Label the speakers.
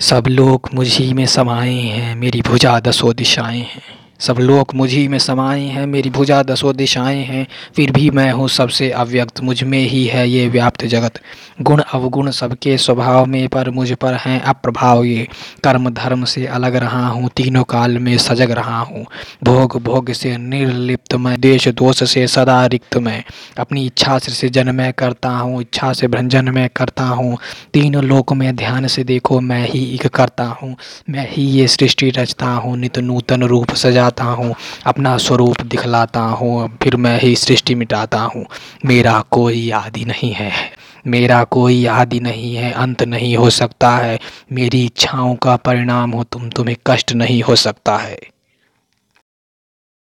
Speaker 1: सब लोग मुझी में समाए हैं मेरी भुजा दसो दिशाएँ हैं। सब लोग मुझी में समाए हैं, मेरी भुजा दसों दिशाएँ हैं, फिर भी मैं हूँ सबसे अव्यक्त, मुझमें ही है ये व्याप्त जगत। गुण अवगुण सबके स्वभाव में पर मुझ पर हैं अप्रभाव ये। कर्म धर्म से अलग रहा हूँ, तीनों काल में सजग रहा हूँ। भोग भोग से निर्लिप्त मैं, देश दोष से सदा रिक्त मैं। अपनी इच्छा से सृजन मैं करता हूँ, इच्छा से भ्रंजन में करता हूँ। तीनों लोक में ध्यान से देखो, मैं ही एक करता हूँ। मैं ही ये सृष्टि रचता हूँ, नित नूतन रूप सजाता हूँ, अपना स्वरूप दिखलाता हूँ, फिर मैं ही सृष्टि मिटाता हूँ। मेरा कोई आदि नहीं है, मेरा कोई आदि नहीं है, अंत नहीं हो सकता है। मेरी इच्छाओं का परिणाम हो, तुम तुम्हें कष्ट नहीं हो सकता है।